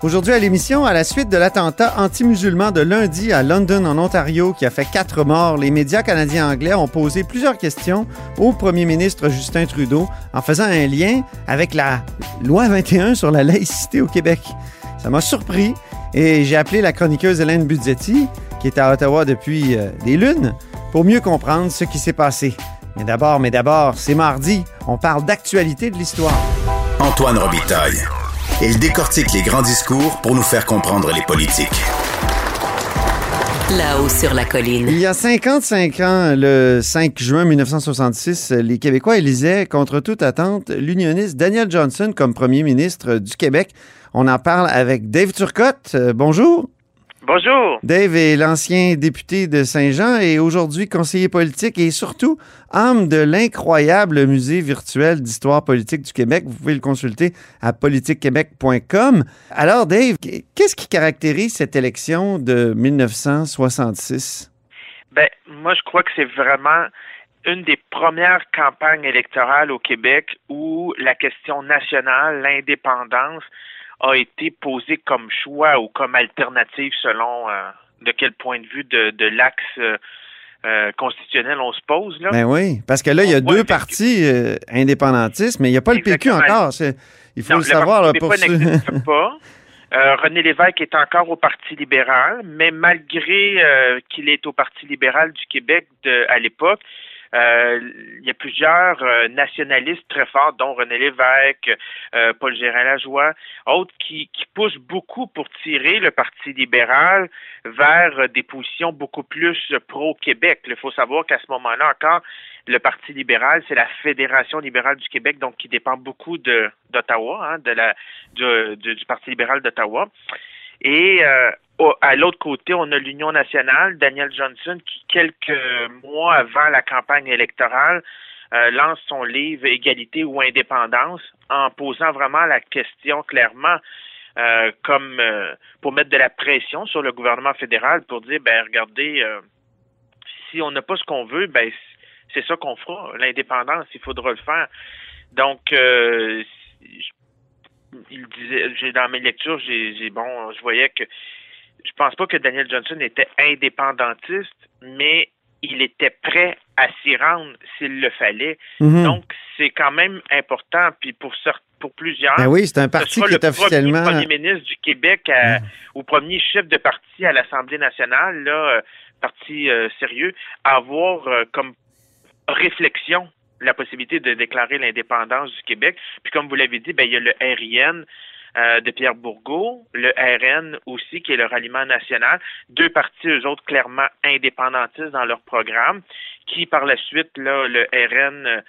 Aujourd'hui à l'émission, à la suite de l'attentat anti-musulman de lundi à London, en Ontario, qui a fait quatre morts, les médias canadiens anglais ont posé plusieurs questions au premier ministre Justin Trudeau en faisant un lien avec la loi 21 sur la laïcité au Québec. Ça m'a surpris et j'ai appelé la chroniqueuse Hélène Budzetti, qui est à Ottawa depuis euh, des lunes, pour mieux comprendre ce qui s'est passé. Mais d'abord, mais d'abord, c'est mardi, on parle d'actualité de l'histoire. Antoine Robitaille. Il décortique les grands discours pour nous faire comprendre les politiques. Là-haut sur la colline. Il y a 55 ans, le 5 juin 1966, les Québécois élisaient contre toute attente l'unioniste Daniel Johnson comme premier ministre du Québec. On en parle avec Dave Turcotte. Euh, bonjour. Bonjour. Dave est l'ancien député de Saint-Jean et aujourd'hui conseiller politique et surtout âme de l'incroyable musée virtuel d'histoire politique du Québec. Vous pouvez le consulter à politiquequebec.com. Alors Dave, qu'est-ce qui caractérise cette élection de 1966? Ben, moi, je crois que c'est vraiment une des premières campagnes électorales au Québec où la question nationale, l'indépendance, a été posée comme choix ou comme alternative selon euh, de quel point de vue de, de l'axe euh, euh, constitutionnel on se pose. Là. Ben oui, parce que là, il y a deux partis euh, indépendantistes, mais il n'y a pas Exactement. le PQ encore. Il faut Non, le savoir. là, pour ceux- pas. Euh, René Lévesque est encore au Parti libéral, mais malgré euh, qu'il est au Parti libéral du Québec de, à l'époque, il y a plusieurs euh, nationalistes très forts, dont René Lévesque, euh, Paul Gérard Lajoie, autres qui, qui poussent beaucoup pour tirer le Parti libéral vers euh, des positions beaucoup plus euh, pro-Québec. Il faut savoir qu'à ce moment-là encore, le Parti libéral, c'est la Fédération libérale du Québec, donc qui dépend beaucoup de d'Ottawa, hein, de la du, du Parti libéral d'Ottawa. Et euh, à l'autre côté, on a l'Union nationale, Daniel Johnson, qui quelques mois avant la campagne électorale euh, lance son livre Égalité ou indépendance, en posant vraiment la question clairement. euh, comme euh, pour mettre de la pression sur le gouvernement fédéral pour dire ben regardez euh, si on n'a pas ce qu'on veut ben c'est ça qu'on fera. L'indépendance, il faudra le faire. Donc, euh, je- il disait, j'ai dans mes lectures, j'ai, bon, je voyais que je pense pas que Daniel Johnson était indépendantiste, mais il était prêt à s'y rendre s'il le fallait. Mhm. Donc, c'est quand même important. Puis pour pour plusieurs, Ben oui, c'est un parti qui est le officiellement. premier ministre du Québec à- ou premier chef de parti à l'Assemblée nationale, là, euh, parti euh, sérieux, à avoir euh, comme réflexion la possibilité de déclarer l'indépendance du Québec. Puis comme vous l'avez dit, ben, il y a le RIN euh, de Pierre Bourgault, le RN aussi, qui est le ralliement national, deux partis, eux autres, clairement indépendantistes dans leur programme, qui par la suite, là, le RN euh,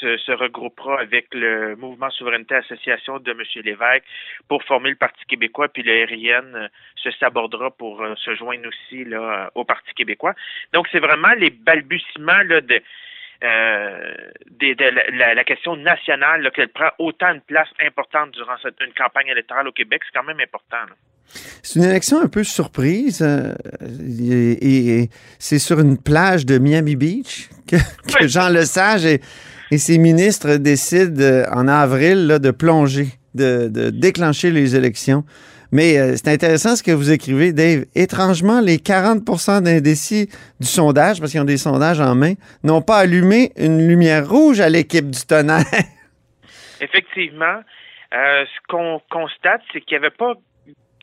se, se regroupera avec le Mouvement Souveraineté Association de M. Lévesque pour former le Parti québécois, puis le RIN euh, se sabordera pour se joindre aussi là, au Parti québécois. Donc, c'est vraiment les balbutiements là, de, euh, des- de la, la- la question nationale, qu'elle prend autant une place importante durant cette, une campagne électorale au Québec, c'est quand même important. là. C'est une élection un peu surprise. euh, et, et c'est sur une plage de Miami Beach que. Jean Lesage et, et ses ministres décident euh, en avril là, de plonger, de, de déclencher les élections. Mais euh, c'est intéressant ce que vous écrivez, Dave. Étrangement, les 40% d'indécis du sondage, parce qu'ils ont des sondages en main, n'ont pas allumé une lumière rouge à l'équipe du tonnerre. Effectivement, euh, ce qu'on constate, c'est qu'il n'y avait pas.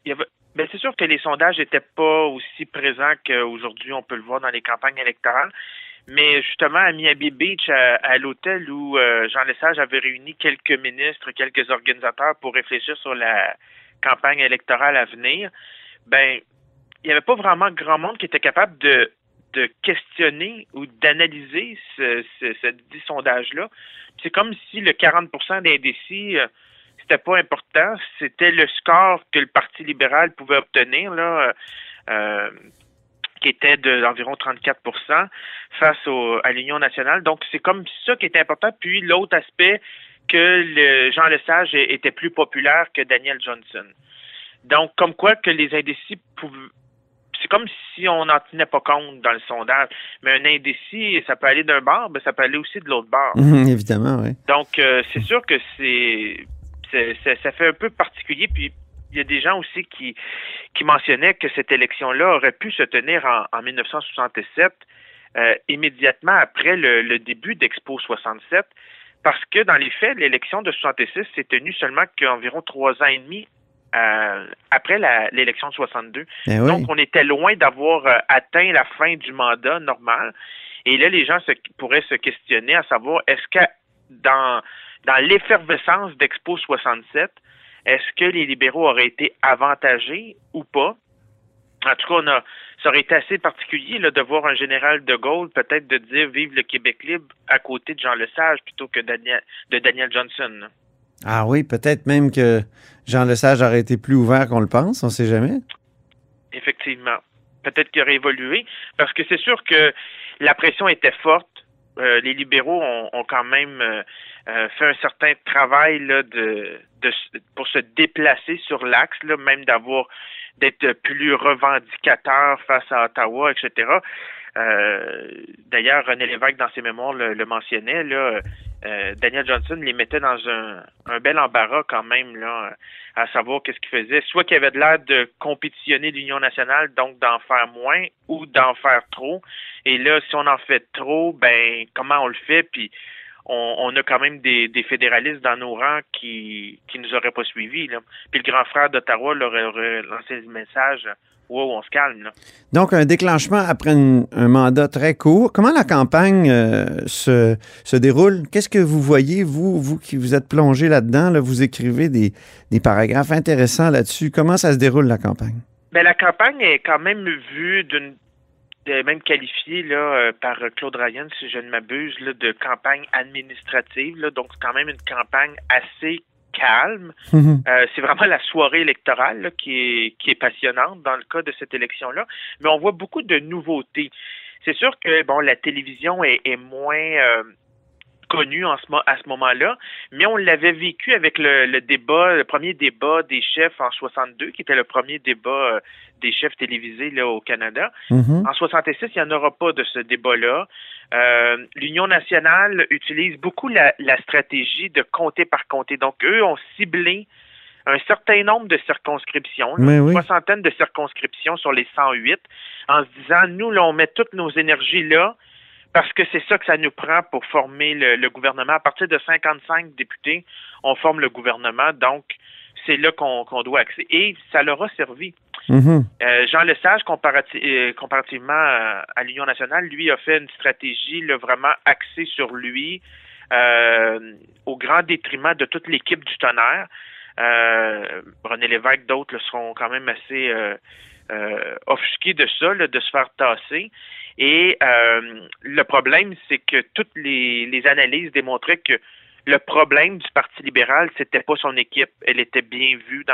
ben, c'est sûr que les sondages n'étaient pas aussi présents qu'aujourd'hui, on peut le voir dans les campagnes électorales. Mais justement, à Miami Beach, à, à l'hôtel où euh, Jean Lesage avait réuni quelques ministres, quelques organisateurs pour réfléchir sur la campagne électorale à venir, ben, il n'y avait pas vraiment grand monde qui était capable de, de questionner ou d'analyser ce, ce, ce dit sondage-là. C'est comme si le 40% d'indécis, euh, c'était pas important. C'était le score que le Parti libéral pouvait obtenir, là, euh, qui était d'environ 34% face à l'Union nationale. Donc, c'est comme ça qui était important. Puis, l'autre aspect, que le Jean Lesage était plus populaire que Daniel Johnson. Donc, comme quoi que les indécis pouvaient c'est comme si on n'en tenait pas compte dans le sondage. Mais un indécis, ça peut aller d'un bord, mais ça peut aller aussi de l'autre bord. Évidemment, oui. Donc, euh, c'est sûr que c'est- ça fait un peu particulier. Puis, il y a des gens aussi qui, qui mentionnaient que cette élection-là aurait pu se tenir en, en 1967, euh, immédiatement après le, le début d'Expo 67, parce que dans les faits, l'élection de 66 s'est tenue seulement qu'environ trois ans et demi euh, après l'élection de 62. Eh oui. Donc, on était loin d'avoir euh, atteint la fin du mandat normal. Et là, les gens se, pourraient se questionner à savoir, est-ce que dans, dans l'effervescence d'Expo 67, est-ce que les libéraux auraient été avantagés ou pas? En tout cas, on a, ça aurait été assez particulier là, de voir un général de Gaulle peut-être de dire vive le Québec libre à côté de Jean Lesage plutôt que Daniel, de Daniel Johnson. là. Ah oui, peut-être même que Jean Lesage aurait été plus ouvert qu'on le pense, on sait jamais. Effectivement. Peut-être qu'il aurait évolué, parce que c'est sûr que la pression était forte. Euh, les libéraux ont, quand même euh, euh, fait un certain travail là, de, de pour se déplacer sur l'axe, même d'avoir d'être plus revendicateur face à Ottawa, etc. Euh, D'ailleurs, René Lévesque, dans ses mémoires, le, mentionnait. Euh, Daniel Johnson les mettait dans un, bel embarras quand même, à savoir qu'est-ce qu'il faisait. Soit qu'il avait de l'air de compétitionner l'Union nationale, donc d'en faire moins, ou d'en faire trop. Et là, si on en fait trop, ben comment on le fait? Puis on, on a quand même des, des fédéralistes dans nos rangs qui qui nous auraient pas suivis. Là. Puis le grand frère d'Ottawa leur aurait lancé le message Wow, on se calme. Là. Donc, un déclenchement après une- un mandat très court. Comment la campagne euh, se, se déroule? Qu'est-ce que vous voyez, vous, vous qui vous êtes plongé là-dedans? là, vous écrivez des, des paragraphes intéressants là-dessus. Comment ça se déroule, la campagne? Ben, la campagne est quand même vue d'une même qualifiée là, euh, par Claude Ryan, si je ne m'abuse, là, de campagne administrative. Là, donc, c'est quand même une campagne assez calme. Mhm. Euh, c'est vraiment la soirée électorale là, qui, est, qui est passionnante dans le cas de cette élection-là. Mais on voit beaucoup de nouveautés. C'est sûr que bon, la télévision est, est moins euh, connue en ce, à ce moment-là, mais on l'avait vécu avec le, le débat, le premier débat des chefs en 62, qui était le premier débat euh, des chefs télévisés là, au Canada. Mhm. En 66, il n'y en aura pas de ce débat-là. Euh, L'Union nationale utilise beaucoup la, la stratégie de comté par comté. Donc, eux ont ciblé un certain nombre de circonscriptions, une oui. soixantaine de circonscriptions sur les 108, en se disant, nous, là, on met toutes nos énergies là, parce que c'est ça que ça nous prend pour former le, le gouvernement. À partir de 55 députés, on forme le gouvernement, donc c'est là qu'on doit accéder. Et ça leur a servi. Mhm. Euh, Jean Lesage, comparati- euh, comparativement à, à l'Union nationale, lui a fait une stratégie là, vraiment axée sur lui, euh, au grand détriment de toute l'équipe du tonnerre. Euh, René Lévesque, d'autres seront quand même assez euh, offusqués de ça, de se faire tasser. Et euh, le problème, c'est que toutes les, analyses démontraient que le problème du Parti libéral, c'était pas son équipe. Elle était bien vue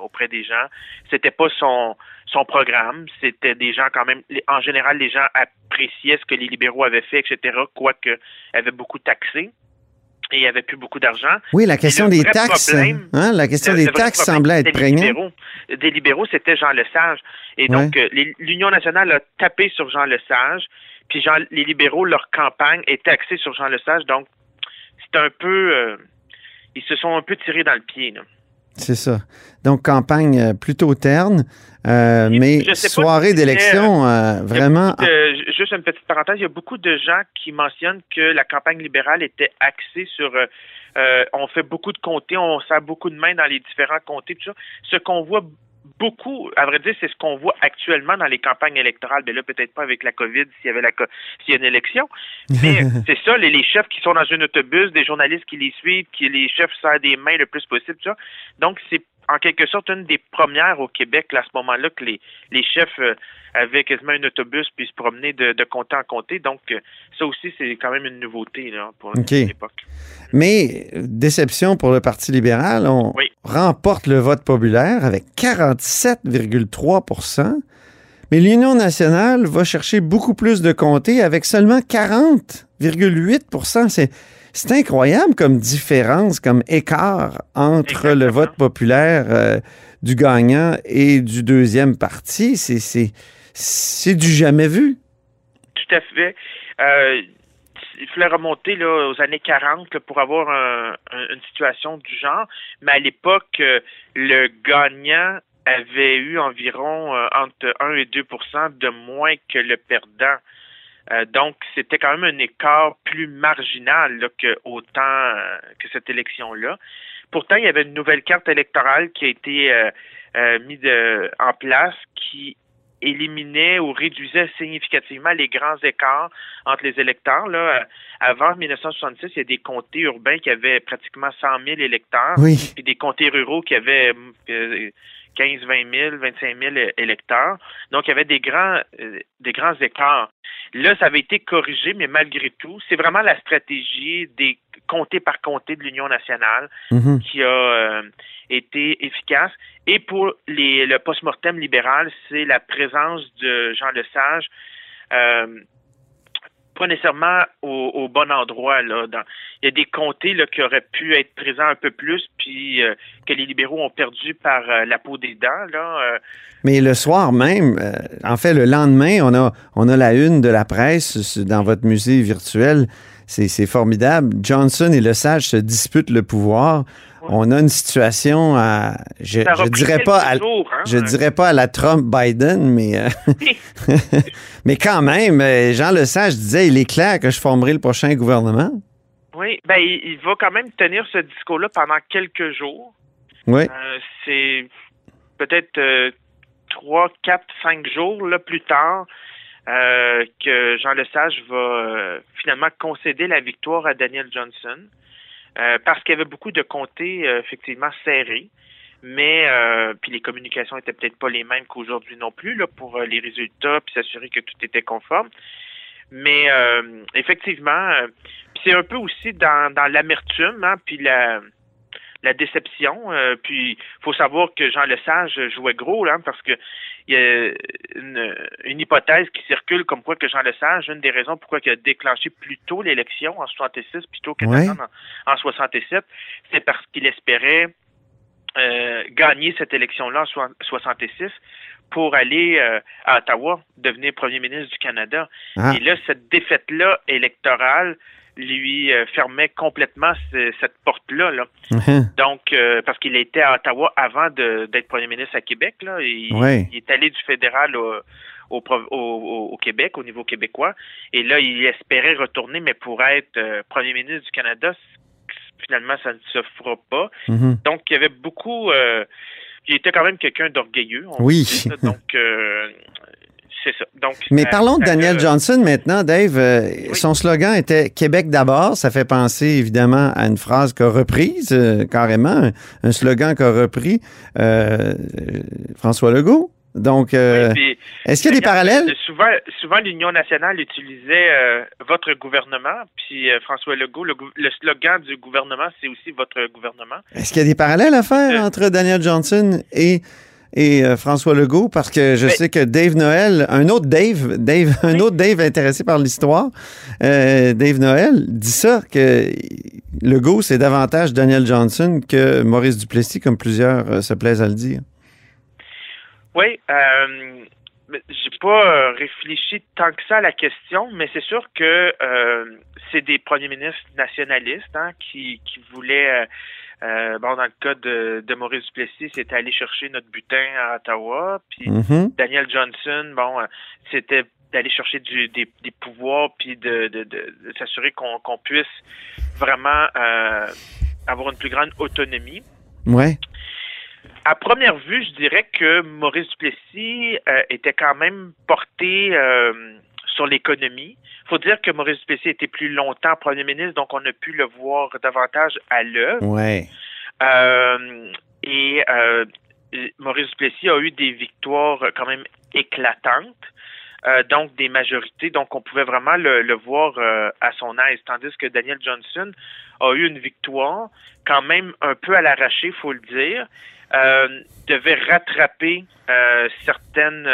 auprès des gens. C'était pas son son programme. C'était des gens quand même. En général, les gens appréciaient ce que les libéraux avaient fait, etc. Quoique avaient beaucoup taxé et il n'y avait plus beaucoup d'argent. Oui, la question des taxes. problème- hein, la question Le- des le taxes semblait être prégnante. libéraux. Des libéraux, c'était Jean Lesage. Et donc, euh, l'Union nationale a tapé sur Jean Lesage. Puis Jean, les libéraux, leur campagne était axée sur Jean Lesage. Donc, c'est un peu... euh, ils se sont un peu tirés dans le pied. C'est ça. Donc, campagne euh, plutôt terne, euh, mais soirée c'était, d'élection euh, vraiment. de- juste une petite parenthèse, il y a beaucoup de gens qui mentionnent que la campagne libérale était axée sur euh, euh, on fait beaucoup de comtés, on sert beaucoup de mains dans les différents comtés, tout ça. Ce qu'on voit beaucoup, à vrai dire, c'est ce qu'on voit actuellement dans les campagnes électorales. Mais là, peut-être pas avec la COVID, s'il y avait la s'il y a une élection. Mais c'est ça, les, les, chefs qui sont dans un autobus, des journalistes qui les suivent, qui les chefs serrent des mains le plus possible, ça. Donc, c'est en quelque sorte une des premières au Québec là, à ce moment-là que les, les chefs euh, avaient quasiment un autobus puis se promener de, de comté en comté. Donc, euh, ça aussi, c'est quand même une nouveauté là, pour l'époque. Mais, déception pour le Parti libéral, on remporte le vote populaire avec 47,3% mais l'Union nationale va chercher beaucoup plus de comtés avec seulement 40,8% C'est c'est incroyable comme différence, comme écart entre le vote populaire euh, du gagnant et du deuxième parti. C'est du jamais vu. Tout à fait. Euh, il fallait remonter là, aux années 40 pour avoir une situation du genre. Mais à l'époque, euh, le gagnant avait eu environ entre 1 et 2% de moins que le perdant. Euh, donc, c'était quand même un écart plus marginal là, que autant euh, que cette élection-là. Pourtant, il y avait une nouvelle carte électorale qui a été euh, mise en place qui éliminait ou réduisait significativement les grands écarts entre les électeurs. Là, avant 1966, il y a des comtés urbains qui avaient pratiquement 100 000 électeurs, oui. puis des comtés ruraux qui avaient 15, 20 000, 25 000 électeurs. Donc, il y avait des grands, des grands écarts. Là, ça avait été corrigé, mais malgré tout, c'est vraiment la stratégie des comtés par comté de l'Union nationale mhm. qui a euh, été efficace. Et pour les, le post-mortem libéral, c'est la présence de Jean Lesage. Euh, pas nécessairement au, bon endroit. Là. il y a des comtés là, qui auraient pu être présents un peu plus, puis euh, que les libéraux ont perdu par euh, la peau des dents. Là, euh. Mais le soir même, en fait, le lendemain, on a, on a la une de la presse dans votre musée virtuel. C'est formidable. Johnson et Le Sage se disputent le pouvoir. On a une situation à, je, je dirais pas à, hein? je dirais pas à la Trump Biden, mais mais quand même, Jean Lesage disait, il est clair que je formerai le prochain gouvernement. Oui, ben il, va quand même tenir ce discours-là pendant quelques jours. Oui. Euh, c'est peut-être euh, trois, quatre, cinq jours là plus tard euh, que Jean Lesage va finalement concéder la victoire à Daniel Johnson. Euh, parce qu'il y avait beaucoup de comtés euh, effectivement serrés. Mais euh, puis les communications étaient peut-être pas les mêmes qu'aujourd'hui non plus là pour les résultats puis s'assurer que tout était conforme. Mais effectivement, c'est un peu aussi dans, dans l'amertume, hein, puis la la déception. Euh, puis, il faut savoir que Jean Lesage jouait gros, là, parce que il y a une, hypothèse qui circule comme quoi que Jean Lesage, une des raisons pourquoi il a déclenché plus tôt l'élection en 66 plutôt qu'en en, 67, c'est parce qu'il espérait euh, gagner cette élection-là en 66 pour aller euh, à Ottawa, devenir premier ministre du Canada. Ah. Et là, cette défaite-là électorale lui euh, fermait complètement cette porte-là. Là. Uh-huh. Donc, euh, parce qu'il était à Ottawa avant d'être premier ministre à Québec. Là, il, est allé du fédéral au, au, au, Québec, au niveau québécois. Et là, il espérait retourner, mais pour être euh, premier ministre du Canada, finalement, ça ne se fera pas. Uh-huh. Donc, il y avait beaucoup... il était quand même quelqu'un d'orgueilleux. Oui. donc, mais parlons de Daniel Johnson maintenant, Dave. Euh, son slogan était Québec d'abord. Ça fait penser évidemment à une phrase qu'a reprise, euh, carrément, un, slogan qu'a repris euh, François Legault. Donc, est-ce qu'il y a des parallèles? Souvent, souvent l'Union nationale utilisait votre gouvernement, puis François Legault, le, slogan du gouvernement, c'est aussi votre gouvernement. Est-ce qu'il y a des parallèles à faire entre Daniel Johnson et et euh, François Legault parce que je sais que Dave Noël, un autre Dave, Dave un autre Dave intéressé par l'histoire, euh, Dave Noël dit ça que Legault c'est davantage Daniel Johnson que Maurice Duplessis comme plusieurs euh, se plaisent à le dire. Oui, j'ai pas réfléchi tant que ça à la question, mais c'est sûr que c'est des premiers ministres nationalistes hein, qui, qui voulaient euh, bon, dans le cas de, de Maurice Duplessis, c'était aller chercher notre butin à Ottawa. Puis mm-hmm. Daniel Johnson, bon, euh, c'était d'aller chercher du, des, des, pouvoirs puis de, de, de, s'assurer qu'on puisse vraiment euh, avoir une plus grande autonomie. Ouais. à première vue, je dirais que Maurice Duplessis euh, était quand même porté sur l'économie. Il faut dire que Maurice Duplessis était plus longtemps premier ministre, donc on a pu le voir davantage à l'œuvre. Ouais. Euh, et euh, Maurice Duplessis a eu des victoires quand même éclatantes. Euh, donc des majorités, donc on pouvait vraiment le, le voir euh, à son aise, tandis que Daniel Johnson a eu une victoire quand même un peu à l'arraché, faut le dire, euh, devait rattraper certaines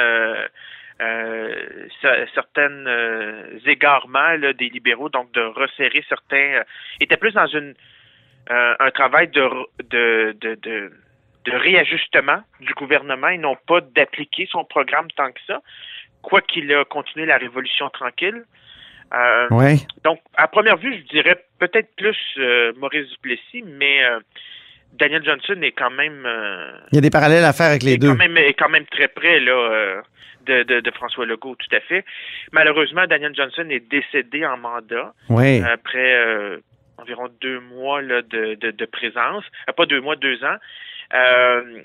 euh, cer- certaines euh, égarements là, des libéraux, donc de resserrer certains, euh, était plus dans une euh, un travail de, de, de, de, de réajustement du gouvernement et non pas d'appliquer son programme tant que ça, quoi qu'il a continué la révolution tranquille. Euh, Ouais. donc, à première vue, je dirais peut-être plus euh, Maurice Duplessis, mais euh, Daniel Johnson est quand même Il y a des parallèles à faire avec les est deux. quand même est quand même très près là de, de, de François Legault, tout à fait. Malheureusement, Daniel Johnson est décédé en mandat Oui. après euh, environ deux mois là, de, de, présence, Euh, pas deux mois, deux ans. Euh,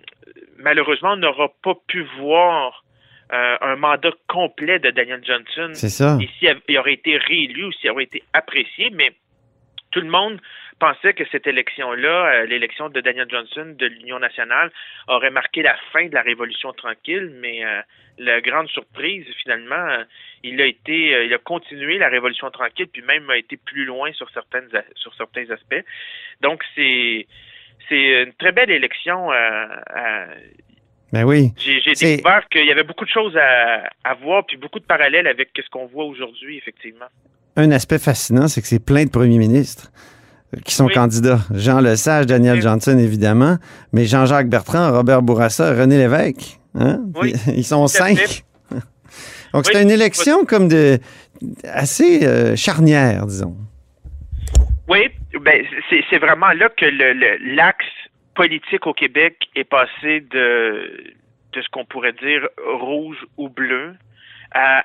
malheureusement, on n'aura pas pu voir euh, un mandat complet de Daniel Johnson C'est ça. et s'il il aurait été réélu ou s'il aurait été apprécié, mais tout le monde pensait que cette élection-là, euh, l'élection de Daniel Johnson de l'Union nationale, aurait marqué la fin de la Révolution tranquille, mais euh, la grande surprise, finalement, euh, il a été, il a continué la Révolution tranquille, puis même a été plus loin sur certaines, a- sur certains aspects. Donc c'est, c'est une très belle élection. Ben oui. j'ai découvert qu'il y avait beaucoup de choses à, à voir, puis beaucoup de parallèles avec ce qu'on voit aujourd'hui, effectivement. Un aspect fascinant, c'est que c'est plein de premiers ministres qui sont Oui. candidats. Jean Lesage, Daniel Oui. Johnson, évidemment, mais Jean-Jacques Bertrand, Robert Bourassa, René Lévesque. Hein? Oui, Ils sont cinq. Donc, c'est une élection comme de assez euh, charnière, disons. Oui, ben c'est vraiment là que l'axe politique au Québec est passé de de ce qu'on pourrait dire rouge ou bleu à,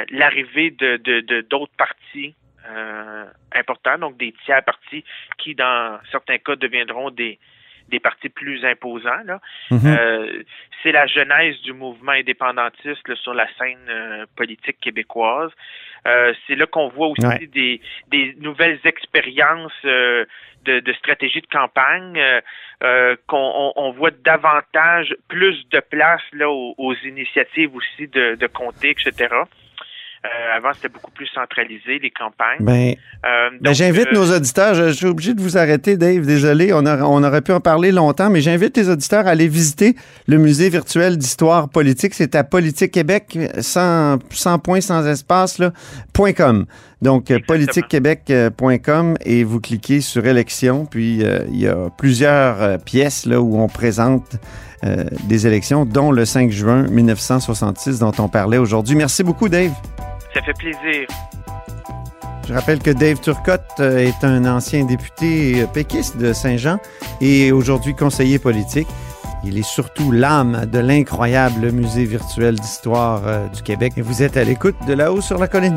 à l'arrivée de de- de- d'autres partis euh, importants, donc des tiers partis qui, dans certains cas, deviendront des des partis plus imposants. Là. Mhm. Euh, c'est la genèse du mouvement indépendantiste là, sur la scène euh, politique québécoise. Euh, c'est là qu'on voit aussi Ouais. des, des nouvelles expériences de, de stratégie de campagne, qu'on on, on voit davantage, plus de place là aux, aux initiatives aussi de, de comté, etc. Euh, avant, c'était beaucoup plus centralisé, les campagnes. Ben, Euh, ben, j'invite euh, nos auditeurs, je, je suis obligé de vous arrêter, Dave, désolé, on, a- on aurait pu en parler longtemps, mais j'invite les auditeurs à aller visiter le musée virtuel d'histoire politique. C'est à Politique Québec, sans, sans point, sans espace, là, point .com. Donc, euh, politiquequebec.com et vous cliquez sur élections, puis euh, il y a plusieurs euh, pièces là où on présente euh, des élections, dont le 5 juin 1966 dont on parlait aujourd'hui. Merci beaucoup, Dave. Ça fait plaisir. Je rappelle que Dave Turcotte est un ancien député péquiste de Saint-Jean et aujourd'hui conseiller politique. Il est surtout l'âme de l'incroyable musée virtuel d'histoire du Québec. Et vous êtes à l'écoute de là-haut sur la colline.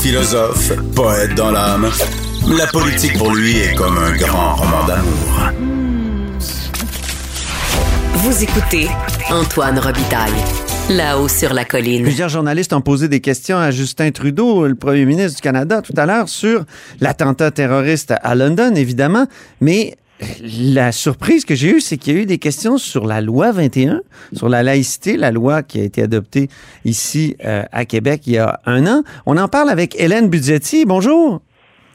Philosophe, poète dans l'âme, la politique pour lui est comme un grand roman d'amour. Vous écoutez Antoine Robitaille, là-haut sur la colline. Plusieurs journalistes ont posé des questions à Justin Trudeau, le premier ministre du Canada, tout à l'heure, sur l'attentat terroriste à London, évidemment. Mais la surprise que j'ai eue, c'est qu'il y a eu des questions sur la loi 21, sur la laïcité, la loi qui a été adoptée ici euh, à Québec il y a un an. On en parle avec Hélène Budgetti. Bonjour.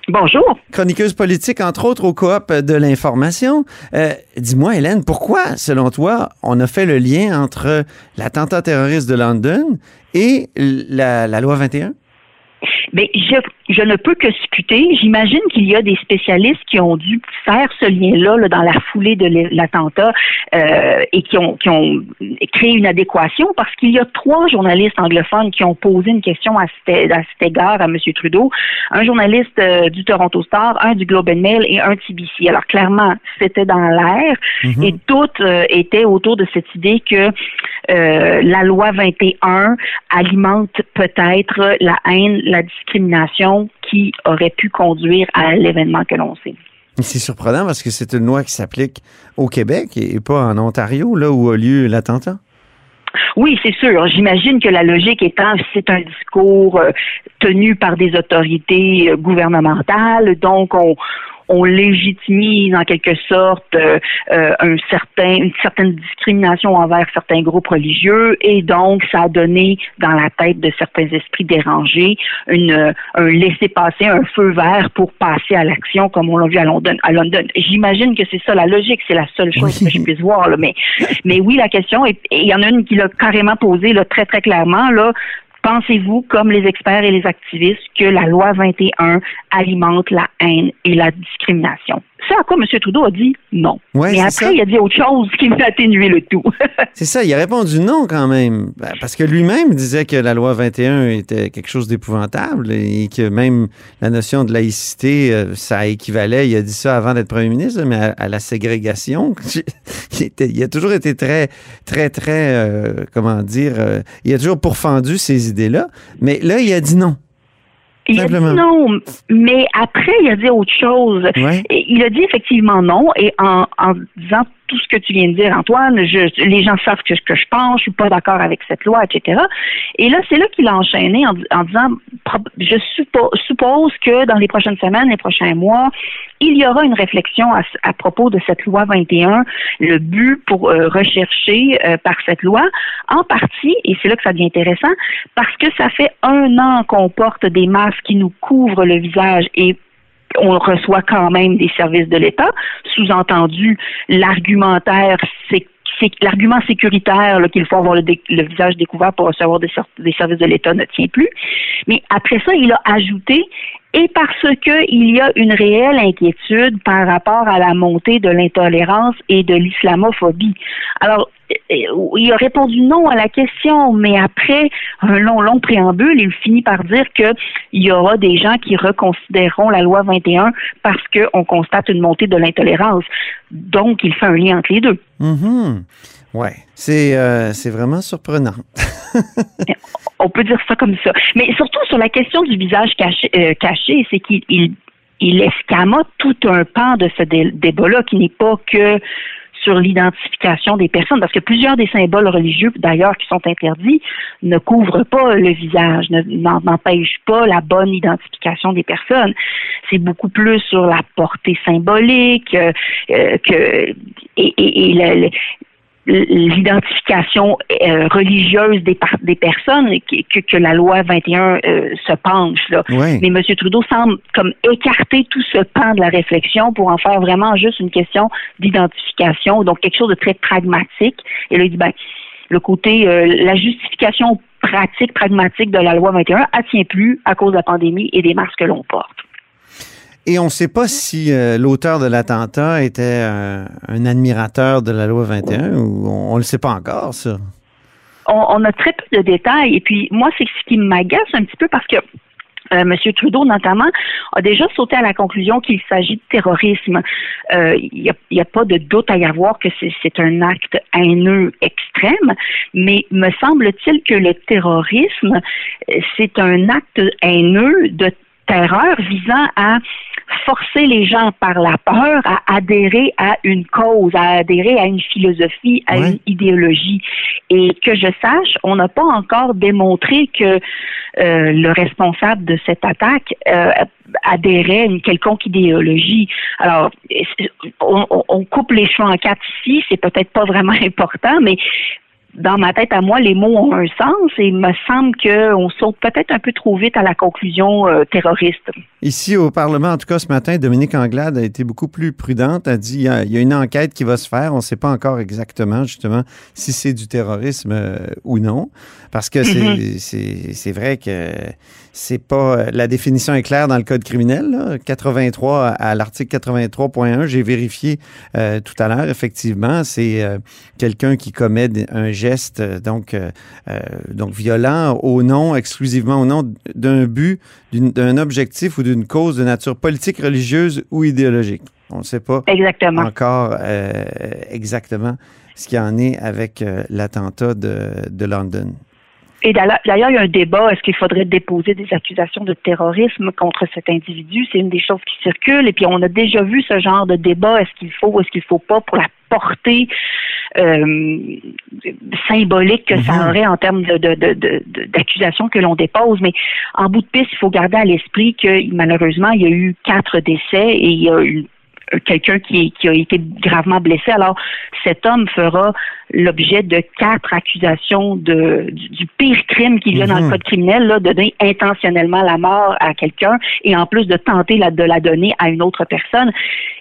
Bonjour. Chroniqueuse politique, entre autres, au coop de l'information. Euh, dis-moi, Hélène, pourquoi, selon toi, on a fait le lien entre l'attentat terroriste de London et la, la loi 21? Mais je, je ne peux que discuter. J'imagine qu'il y a des spécialistes qui ont dû faire ce lien-là là, dans la foulée de l'attentat euh, et qui ont, qui ont créé une adéquation parce qu'il y a trois journalistes anglophones qui ont posé une question à cet, à cet égard à M. Trudeau. Un journaliste euh, du Toronto Star, un du Globe and Mail et un TBC. Alors clairement, c'était dans l'air Mhm. et toutes euh, étaient autour de cette idée que euh, la loi 21 alimente peut-être la haine, la discrimination qui aurait pu conduire à l'événement que l'on sait. C'est surprenant parce que c'est une loi qui s'applique au Québec et pas en Ontario, là où a lieu l'attentat. Oui, c'est sûr. J'imagine que la logique étant, c'est un discours euh, tenu par des autorités euh, gouvernementales, donc on, on légitimise en quelque sorte euh, euh, un certain, une certaine discrimination envers certains groupes religieux et donc ça a donné dans la tête de certains esprits dérangés une, euh, un laisser-passer, un feu vert pour passer à l'action comme on l'a vu à London. À London. J'imagine que c'est ça la logique, c'est la seule chose Oui. que je puisse voir. Là. Mais, mais oui, la question, et et il y en a une qui l'a carrément posée là, très très clairement, là, Pensez-vous, comme les experts et les activistes, que la loi 21 alimente la haine et la discrimination? C'est à quoi M. Trudeau a dit non. Ouais, Mais après, ça. il a dit autre chose qui m'a atténué le tout. C'est ça, il a répondu non quand même. Ben, Parce que lui-même disait que la loi 21 était quelque chose d'épouvantable et que même la notion de laïcité, euh, ça équivalait, il a dit ça avant d'être premier ministre, mais à, à la ségrégation. il, était- il a toujours été très, très, très, euh, comment dire, euh, il a toujours pourfendu ces idées-là. Mais là, il a dit non. Il a dit non, mais après, il a dit autre chose. Ouais. Il a dit effectivement non, et en, en disant tout ce que tu viens de dire, Antoine, je, les gens savent que, que je pense, je suis pas d'accord avec cette loi, etc. Et là, c'est là qu'il a enchaîné en, di- en disant, je suppo- suppose que dans les prochaines semaines, les prochains mois, il y aura une réflexion à, à propos de cette loi 21, le but pour euh, rechercher euh, par cette loi, en partie, et c'est là que ça devient intéressant, parce que ça fait un an qu'on porte des masques qui nous couvrent le visage et on reçoit quand même des services de l'État. Sous-entendu, l'argumentaire, l'argument sécuritaire qu'il faut avoir le, visage découvert pour recevoir des, des services de l'État ne tient plus. Mais après ça, il a ajouté et parce que il y a une réelle inquiétude par rapport à la montée de l'intolérance et de l'islamophobie. Alors, il a répondu non à la question, mais après un long, long préambule, il finit par dire que il y aura des gens qui reconsidéreront la loi 21 parce qu'on constate une montée de l'intolérance. Donc, il fait un lien entre les deux. Mhm. Ouais, c'est euh, c'est vraiment surprenant. On peut dire ça comme ça. Mais surtout sur la question du visage caché, euh, caché c'est qu'il il, il escamote tout un pan de ce dé- débat-là qui n'est pas que sur l'identification des personnes, parce que plusieurs des symboles religieux, d'ailleurs, qui sont interdits, ne couvrent pas le visage, n'empêchent pas la bonne identification des personnes. C'est beaucoup plus sur la portée symbolique euh, euh, que et, l'identification euh, religieuse des, par- des personnes que, que, que la loi 21 euh, se penche. Là. Ouais. Mais M. Trudeau semble comme écarter tout ce pan de la réflexion pour en faire vraiment juste une question d'identification, donc quelque chose de très pragmatique. Et là, il dit, ben, le côté, euh, la justification pratique, pragmatique de la loi 21, elle tient plus à cause de la pandémie et des masques que l'on porte. Et on ne sait pas si euh, l'auteur de l'attentat était un, un admirateur de la loi 21 ou on ne le sait pas encore, ça. on, a très peu de détails. Et puis, moi, c'est ce qui m'agace un petit peu parce que euh, M. Trudeau, notamment, a déjà sauté à la conclusion qu'il s'agit de terrorisme. Euh, Il n'y a, a pas de doute à y avoir que c'est un acte haineux extrême, mais me semble-t-il que le terrorisme, euh, c'est un acte haineux de terreur visant à forcer les gens par la peur à adhérer à une cause, à adhérer à une philosophie, à une idéologie. Et que je sache, on n'a pas encore démontré que euh, le responsable de cette attaque euh, adhérait à une quelconque idéologie. Alors, on coupe les choix en quatre ici, c'est peut-être pas vraiment important, mais dans ma tête à moi, les mots ont un sens et il me semble qu'on saute peut-être un peu trop vite à la conclusion euh, terroriste. Ici, au Parlement, en tout cas, ce matin, Dominique Anglade a été beaucoup plus prudente. A dit il y a, il y a une enquête qui va se faire. On ne sait pas encore exactement, justement, si c'est du terrorisme euh, ou non. Parce que c'est Mhm. c'est- c'est vrai que c'est pas. La définition est claire dans le code criminel. là. 83 à l'article 83.1, j'ai vérifié euh, tout à l'heure, effectivement, c'est euh, quelqu'un qui commet un geste euh, donc, euh, euh, donc violent au nom, exclusivement au nom d'un but, d'un objectif ou d'une cause de nature politique, religieuse ou idéologique. On ne sait pas Exactement. encore euh, exactement ce qu'il y en est avec euh, l'attentat de, de London. Et d'ailleurs, il y a un débat. Est-ce qu'il faudrait déposer des accusations de terrorisme contre cet individu? C'est une des choses qui circulent. Et puis, on a déjà vu ce genre de débat. Est-ce qu'il faut ou est-ce qu'il faut pas pour la portée euh, symbolique que ça Mhm. aurait en termes de, de, de, de- que l'on dépose? Mais en bout de piste, il faut garder à l'esprit que malheureusement, il y a eu quatre décès et il y a eu quelqu'un qui, qui a été gravement blessé. Alors, cet homme fera l'objet de quatre accusations de, du, du pire crime qu'il y a dans Mhm. le code criminel, là, de donner intentionnellement la mort à quelqu'un et en plus de tenter la- de la donner à une autre personne.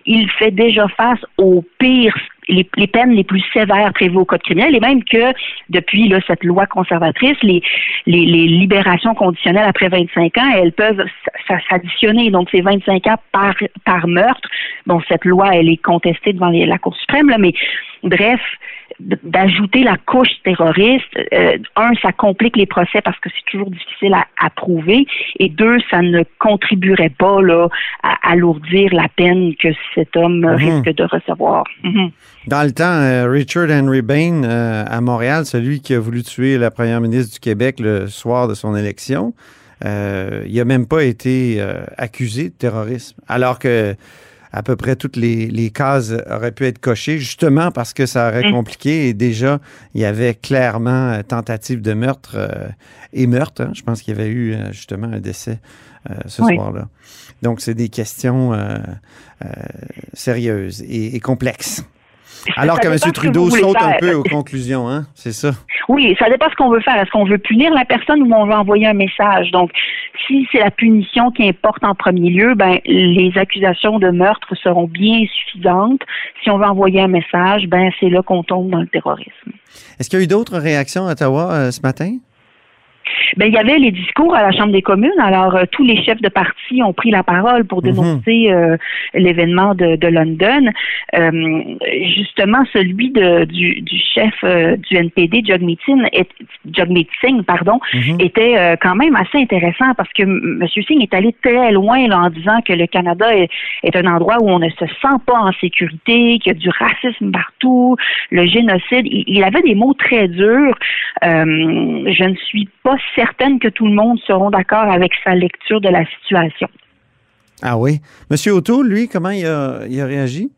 Il fait déjà face au pire les, les peines les plus sévères prévues au code criminel et même que depuis là, cette loi conservatrice, les, les, les libérations conditionnelles après 25 ans, elles peuvent s'additionner. Donc, c'est 25 ans par, par meurtre. Bon, cette loi, elle est contestée devant la Cour suprême, là, mais bref, d'ajouter la couche terroriste, euh, un, ça complique les procès parce que c'est toujours difficile à, à prouver, et deux, ça ne contribuerait pas là, à alourdir la peine que cet homme Mhm. risque de recevoir. Mhm. Dans le temps, euh, Richard Henry Bain euh, à Montréal, celui qui a voulu tuer la première ministre du Québec le soir de son élection, il n'a même pas été accusé de terrorisme, alors que à peu près toutes les, les cases auraient pu être cochées, justement parce que ça aurait Mm. compliqué et déjà, il y avait clairement euh, tentative de meurtre euh, et meurtre. hein. Je pense qu'il y avait eu euh, justement un décès euh, ce Oui. soir-là. Donc, c'est des questions euh, euh, sérieuses et, et complexes. Alors Ça que M. que Trudeau saute un peu aux conclusions, hein? C'est ça. Oui, ça dépend ce qu'on veut faire. Est-ce qu'on veut punir la personne ou on veut envoyer un message? Donc, si c'est la punition qui importe en premier lieu, ben les accusations de meurtre seront bien suffisantes. Si on veut envoyer un message, ben c'est là qu'on tombe dans le terrorisme. Est-ce qu'il y a eu d'autres réactions à Ottawa euh, ce matin? Ben, il y avait les discours à la Chambre des communes. Alors, euh, tous les chefs de parti ont pris la parole pour dénoncer euh, l'événement de, de London. Euh, justement, celui de, du, du chef du NPD, Jagmeet Singh, pardon, était euh, quand même assez intéressant parce que M. Singh est allé très loin là, en disant que le Canada est, est un endroit où on ne se sent pas en sécurité, qu'il y a du racisme partout, le génocide. Il, il avait des mots très durs. Je ne suis pas certaine que tout le monde seront d'accord avec sa lecture de la situation. Ah oui? Monsieur O'Toole, lui, comment il a réagi?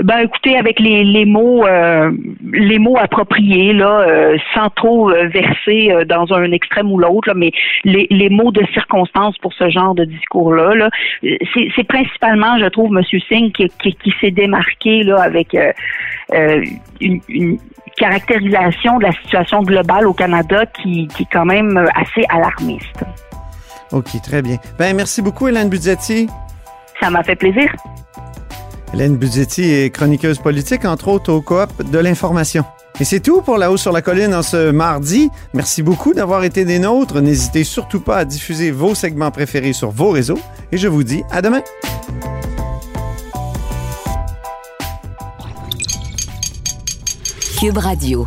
Ben écoutez, avec les, les mots euh, les mots appropriés là, euh, sans trop euh, verser dans un extrême ou l'autre, mais les, les mots de circonstance pour ce genre de discours-là, là, c'est, principalement, je trouve, M. Singh qui, qui, qui s'est démarqué là avec euh, une, une caractérisation de la situation globale au Canada qui, qui est quand même assez alarmiste. OK, très bien. Ben, merci beaucoup, Hélène Budzetti. Ça m'a fait plaisir. Hélène Budzetti est chroniqueuse politique, entre autres au coop de l'information. Et c'est tout pour La Haut sur la Colline en ce mardi. Merci beaucoup d'avoir été des nôtres. N'hésitez surtout pas à diffuser vos segments préférés sur vos réseaux. Et je vous dis à demain. Cube Radio.